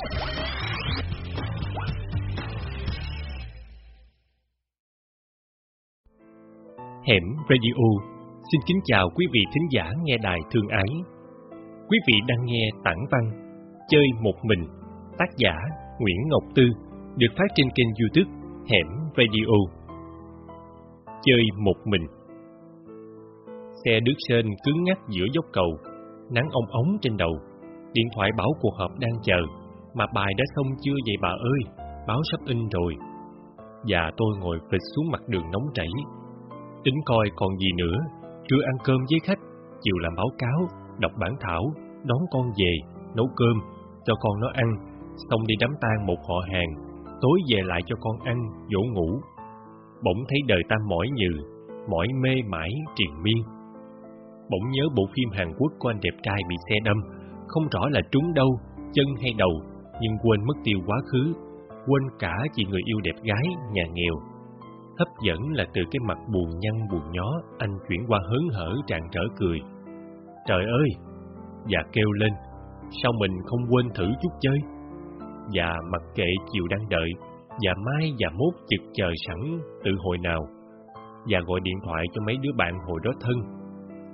Hẻm Radio xin kính chào quý vị thính giả nghe đài thương ái. Quý vị đang nghe tản văn Chơi một mình, tác giả Nguyễn Ngọc Tư, được phát trên kênh youtube Hẻm Radio. Chơi một mình Xe đứt sên cứng ngắc giữa dốc cầu, nắng ong ống trên đầu, điện thoại báo cuộc họp đang chờ, mà bài đã xong chưa vậy bà ơi, báo sắp in rồi. Và tôi ngồi phịch xuống mặt đường nóng chảy, tính coi còn gì nữa, trưa ăn cơm với khách, chiều làm báo cáo, đọc bản thảo, đón con về, nấu cơm, cho con nó ăn, xong đi đám tang một họ hàng, tối về lại cho con ăn, dỗ ngủ. Bỗng thấy đời ta mỏi nhừ, mỏi mê mãi, triền miên. Bỗng nhớ bộ phim Hàn Quốc của anh đẹp trai bị xe đâm, không rõ là trúng đâu, chân hay đầu, nhưng quên mất tiêu quá khứ, quên cả chị người yêu đẹp gái, nhà nghèo. Hấp dẫn là từ cái mặt buồn nhăn buồn nhó, anh chuyển qua hớn hở tràn trở cười. Trời ơi! Và kêu lên, sao mình không quên thử chút chơi? Và mặc kệ chiều đang đợi, và mai và mốt chực chờ sẵn từ hồi nào. Và gọi điện thoại cho mấy đứa bạn hồi đó thân.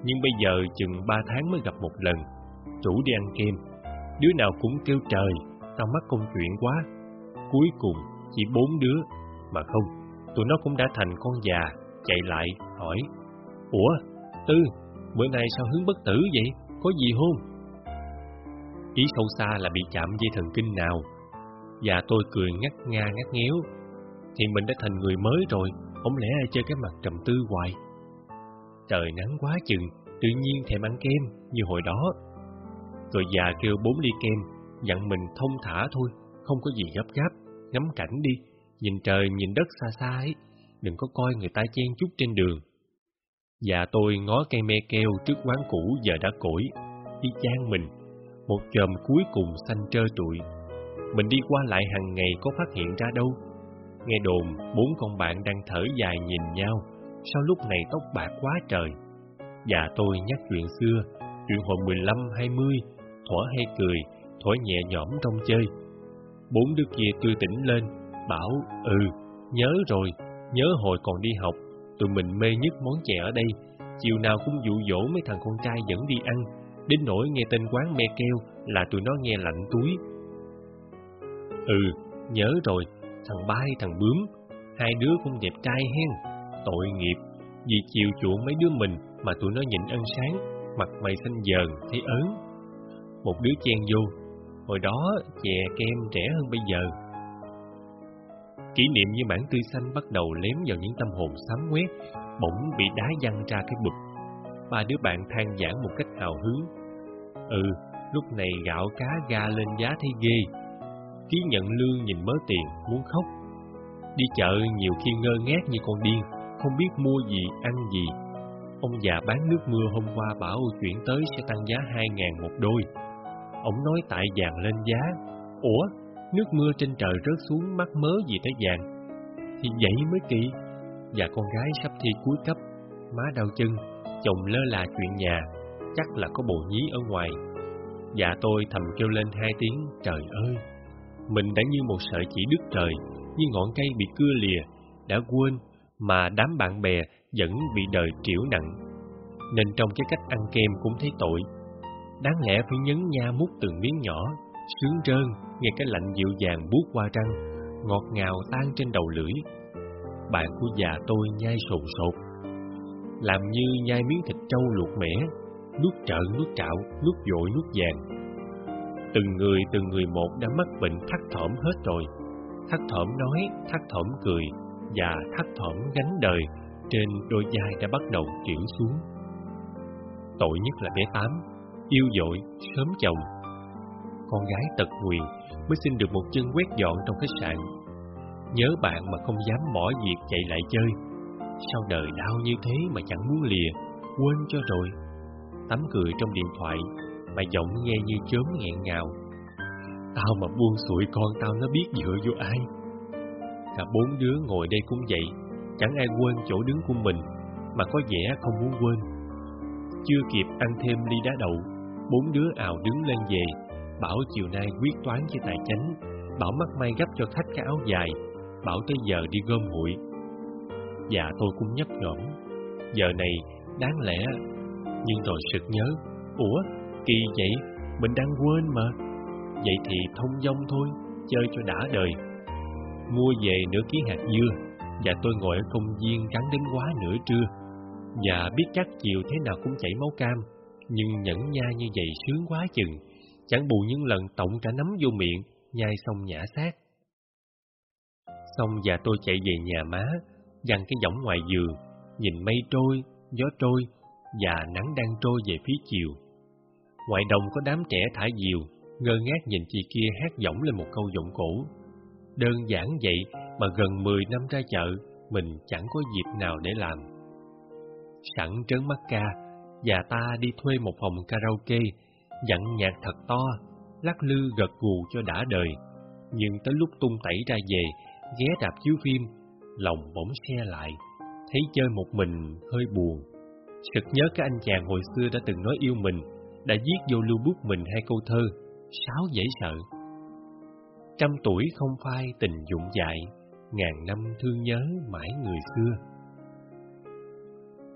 Nhưng bây giờ chừng ba tháng mới gặp một lần, rủ đi ăn kem. Đứa nào cũng kêu trời, tao mắc công chuyện quá. Cuối cùng chỉ bốn đứa, mà không, tụi nó cũng đã thành con già, chạy lại, hỏi Ủa, Tư, bữa nay sao hướng bất tử vậy? Có gì hôn? Ý sâu xa là bị chạm dây thần kinh nào Và tôi cười ngắt nga ngắt nghéo, Thì mình đã thành người mới rồi Không lẽ ai chơi cái mặt trầm tư hoài Trời nắng quá chừng Tự nhiên thèm ăn kem Như hồi đó Rồi già kêu bốn ly kem Dặn mình thông thả thôi Không có gì gấp gáp Ngắm cảnh đi Nhìn trời nhìn đất xa xa ấy Đừng có coi người ta chen chút trên đường Và tôi ngó cây me keo trước quán cũ giờ đã cỗi Y chang mình một chòm cuối cùng xanh trơ trụi. Mình đi qua lại hàng ngày có phát hiện ra đâu. Nghe đồn, bốn con bạn đang thở dài nhìn nhau, sao lúc này tóc bạc quá trời. Và tôi nhắc chuyện xưa, chuyện hồi 15-20, thỏa hay cười, thỏa nhẹ nhõm trong chơi. Bốn đứa kia tươi tỉnh lên, bảo, ừ, nhớ rồi, nhớ hồi còn đi học, tụi mình mê nhất món chè ở đây, chiều nào cũng dụ dỗ mấy thằng con trai dẫn đi ăn, Đến nỗi nghe tên quán me kêu là tụi nó nghe lạnh túi. Ừ, nhớ rồi, thằng bay thằng Bướm, hai đứa cũng đẹp trai hen. Tội nghiệp, vì chiều chuộng mấy đứa mình mà tụi nó nhịn ăn sáng, mặt mày xanh dờn, thấy ớn. Một đứa chen vô, hồi đó chè kem rẻ hơn bây giờ. Kỷ niệm như bản tươi xanh bắt đầu lém vào những tâm hồn sám quét, bỗng bị đá văng ra cái bực ba đứa bạn than giảng một cách hào hứng. Ừ, lúc này gạo cá ga lên giá thấy ghê. Ký nhận lương nhìn mớ tiền, muốn khóc. Đi chợ nhiều khi ngơ ngác như con điên, không biết mua gì, ăn gì. Ông già bán nước mưa hôm qua bảo chuyển tới sẽ tăng giá hai ngàn một đôi. Ông nói tại vàng lên giá. Ủa, nước mưa trên trời rớt xuống mắc mớ gì tới vàng? Thì vậy mới kỳ. Và con gái sắp thi cuối cấp, má đau chân, chồng lơ là chuyện nhà, chắc là có bộ nhí ở ngoài. Dạ tôi thầm kêu lên hai tiếng, trời ơi! Mình đã như một sợi chỉ đứt trời, như ngọn cây bị cưa lìa, đã quên mà đám bạn bè vẫn bị đời triểu nặng. Nên trong cái cách ăn kem cũng thấy tội. Đáng lẽ phải nhấn nha mút từng miếng nhỏ, sướng trơn, nghe cái lạnh dịu dàng buốt qua răng, ngọt ngào tan trên đầu lưỡi. Bạn của già tôi nhai sồn sột, làm như nhai miếng thịt trâu luộc mẻ, nuốt trợn nuốt trạo, nuốt dội nuốt vàng. Từng người từng người một đã mắc bệnh thắt thỏm hết rồi. Thắt thỏm nói, thắt thỏm cười và thắt thỏm gánh đời trên đôi vai đã bắt đầu chuyển xuống. Tội nhất là bé Tám, yêu dội, sớm chồng. Con gái tật nguyền mới xin được một chân quét dọn trong khách sạn. Nhớ bạn mà không dám bỏ việc chạy lại chơi. Sao đời đau như thế mà chẳng muốn lìa Quên cho rồi. Tắm cười trong điện thoại Mà giọng nghe như chớm nghẹn ngào. Tao mà buông sụi con tao nó biết dựa vô ai. Cả bốn đứa ngồi đây cũng vậy Chẳng ai quên chỗ đứng của mình Mà có vẻ không muốn quên. Chưa kịp ăn thêm ly đá đậu Bốn đứa ào đứng lên về Bảo chiều nay quyết toán với tài chánh, Bảo mắc may gấp cho khách cái áo dài, Bảo tới giờ đi gom hụi. Dạ tôi cũng nhấp nhổm, giờ này đáng lẽ, nhưng rồi sực nhớ, ủa, kỳ vậy, mình đang quên mà. Vậy thì thông dong thôi, chơi cho đã đời. Mua về nửa ký hạt dưa, và tôi ngồi ở công viên gắn đến quá nửa trưa. Và biết chắc chiều thế nào cũng chảy máu cam, nhưng nhẫn nhai như vậy sướng quá chừng, chẳng bù những lần tổng cả nắm vô miệng, nhai xong nhả xác. Xong và tôi chạy về nhà má, dằn cái giỏng ngoài giường, nhìn mây trôi, gió trôi, và nắng đang trôi về phía chiều. Ngoài đồng có đám trẻ thả diều, ngơ ngác nhìn chị kia hát giọng lên một câu giọng cổ. Đơn giản vậy mà gần 10 năm ra chợ, mình chẳng có dịp nào để làm. Sẵn trớn mắt ca, và ta đi thuê một phòng karaoke, dặn nhạc thật to, lắc lư gật gù cho đã đời. Nhưng tới lúc tung tẩy ra về, ghé đạp chiếu phim, lòng bỗng xe lại, thấy chơi một mình hơi buồn. Sực nhớ cái anh chàng hồi xưa đã từng nói yêu mình, đã viết vô lưu bút mình hai câu thơ, sáo dễ sợ. Trăm tuổi không phai tình dụng dại, ngàn năm thương nhớ mãi người xưa.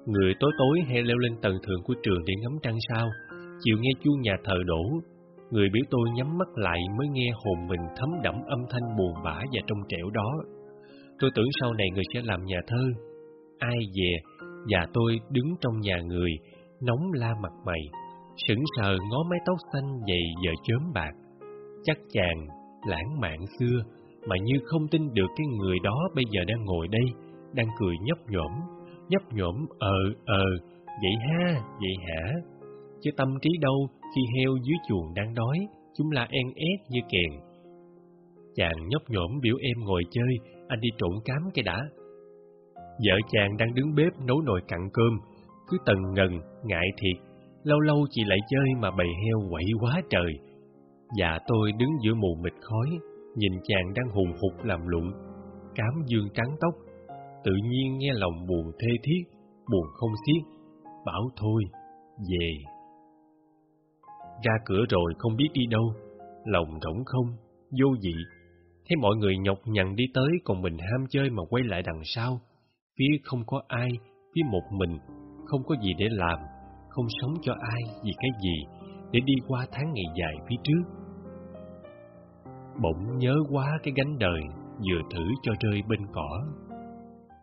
Người tối tối hay leo lên tầng thượng của trường để ngắm trăng sao, chiều nghe chuông nhà thờ đổ, người biểu tôi nhắm mắt lại mới nghe hồn mình thấm đẫm âm thanh buồn bã và trong trẻo đó. Tôi tưởng sau này người sẽ làm nhà thơ. Ai về, và tôi đứng trong nhà người, nóng la mặt mày, sững sờ ngó mái tóc xanh dày giờ chớm bạc. Chắc chàng, lãng mạn xưa, mà như không tin được cái người đó bây giờ đang ngồi đây, đang cười nhấp nhổm, nhấp nhổm ờ ờ, vậy ha, vậy hả? Chứ tâm trí đâu khi heo dưới chuồng đang đói, chúng la en ép như kèn. Chàng nhấp nhổm biểu em ngồi chơi, anh đi trộn cám cái đã. Vợ chàng đang đứng bếp nấu nồi cặn cơm, cứ tần ngần, ngại thiệt, lâu lâu chị lại chơi mà bầy heo quậy quá trời. Và tôi đứng giữa mù mịt khói, nhìn chàng đang hùng hục làm lụng, cám dương trắng tóc, tự nhiên nghe lòng buồn thê thiết, buồn không xiết, bảo thôi, về. Ra cửa rồi không biết đi đâu, lòng rỗng không, vô vị. Thấy mọi người nhọc nhằn đi tới còn mình ham chơi mà quay lại đằng sau, phía không có ai, phía một mình, không có gì để làm, không sống cho ai vì cái gì, để đi qua tháng ngày dài phía trước bỗng nhớ quá cái gánh đời vừa thử cho rơi bên cỏ